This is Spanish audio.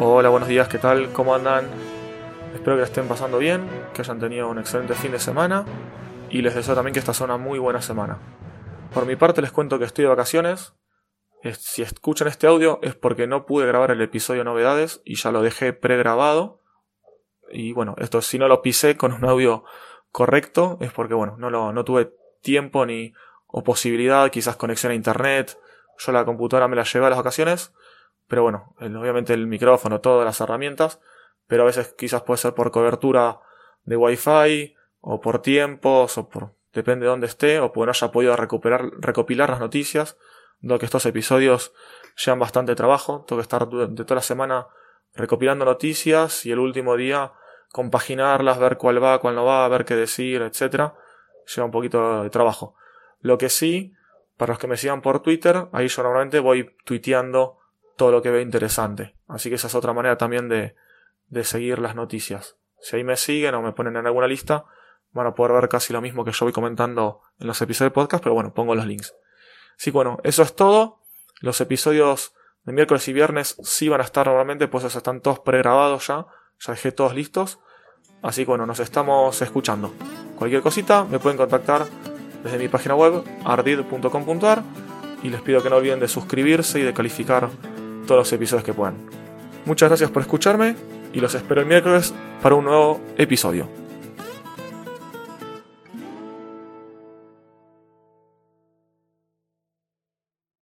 Hola, buenos días, ¿qué tal? ¿Cómo andan? Espero que estén pasando bien, que hayan tenido un excelente fin de semana y les deseo también que esta sea una muy buena semana. Por mi parte les cuento que estoy de vacaciones. Si escuchan este audio es porque no pude grabar el episodio novedades y ya lo dejé pregrabado. Y bueno, esto si no lo pisé con un audio correcto es porque bueno, no, lo, no tuve tiempo ni o posibilidad, quizás conexión a internet. Yo la computadora me la llevé a las vacaciones pero bueno, obviamente el micrófono, todas las herramientas, pero a veces quizás puede ser por cobertura de Wi-Fi, o por tiempos, o por, depende de dónde esté, o por no haya podido recuperar, recopilar las noticias, dado que estos episodios llevan bastante trabajo, tengo que estar de toda la semana recopilando noticias y el último día compaginarlas, ver cuál va, cuál no va, ver qué decir, etcétera, lleva un poquito de trabajo. Lo que sí, para los que me sigan por Twitter, ahí yo normalmente voy tuiteando todo lo que ve interesante. Así que esa es otra manera también de, de seguir las noticias. Si ahí me siguen o me ponen en alguna lista, van a poder ver casi lo mismo que yo voy comentando en los episodios de podcast, pero bueno, pongo los links. Así que bueno, eso es todo. Los episodios de miércoles y viernes sí van a estar normalmente, pues están todos pregrabados ya. Ya dejé todos listos. Así que bueno, nos estamos escuchando. Cualquier cosita me pueden contactar desde mi página web ardid.com.ar y les pido que no olviden de suscribirse y de calificar todos los episodios que puedan. Muchas gracias por escucharme y los espero el miércoles para un nuevo episodio.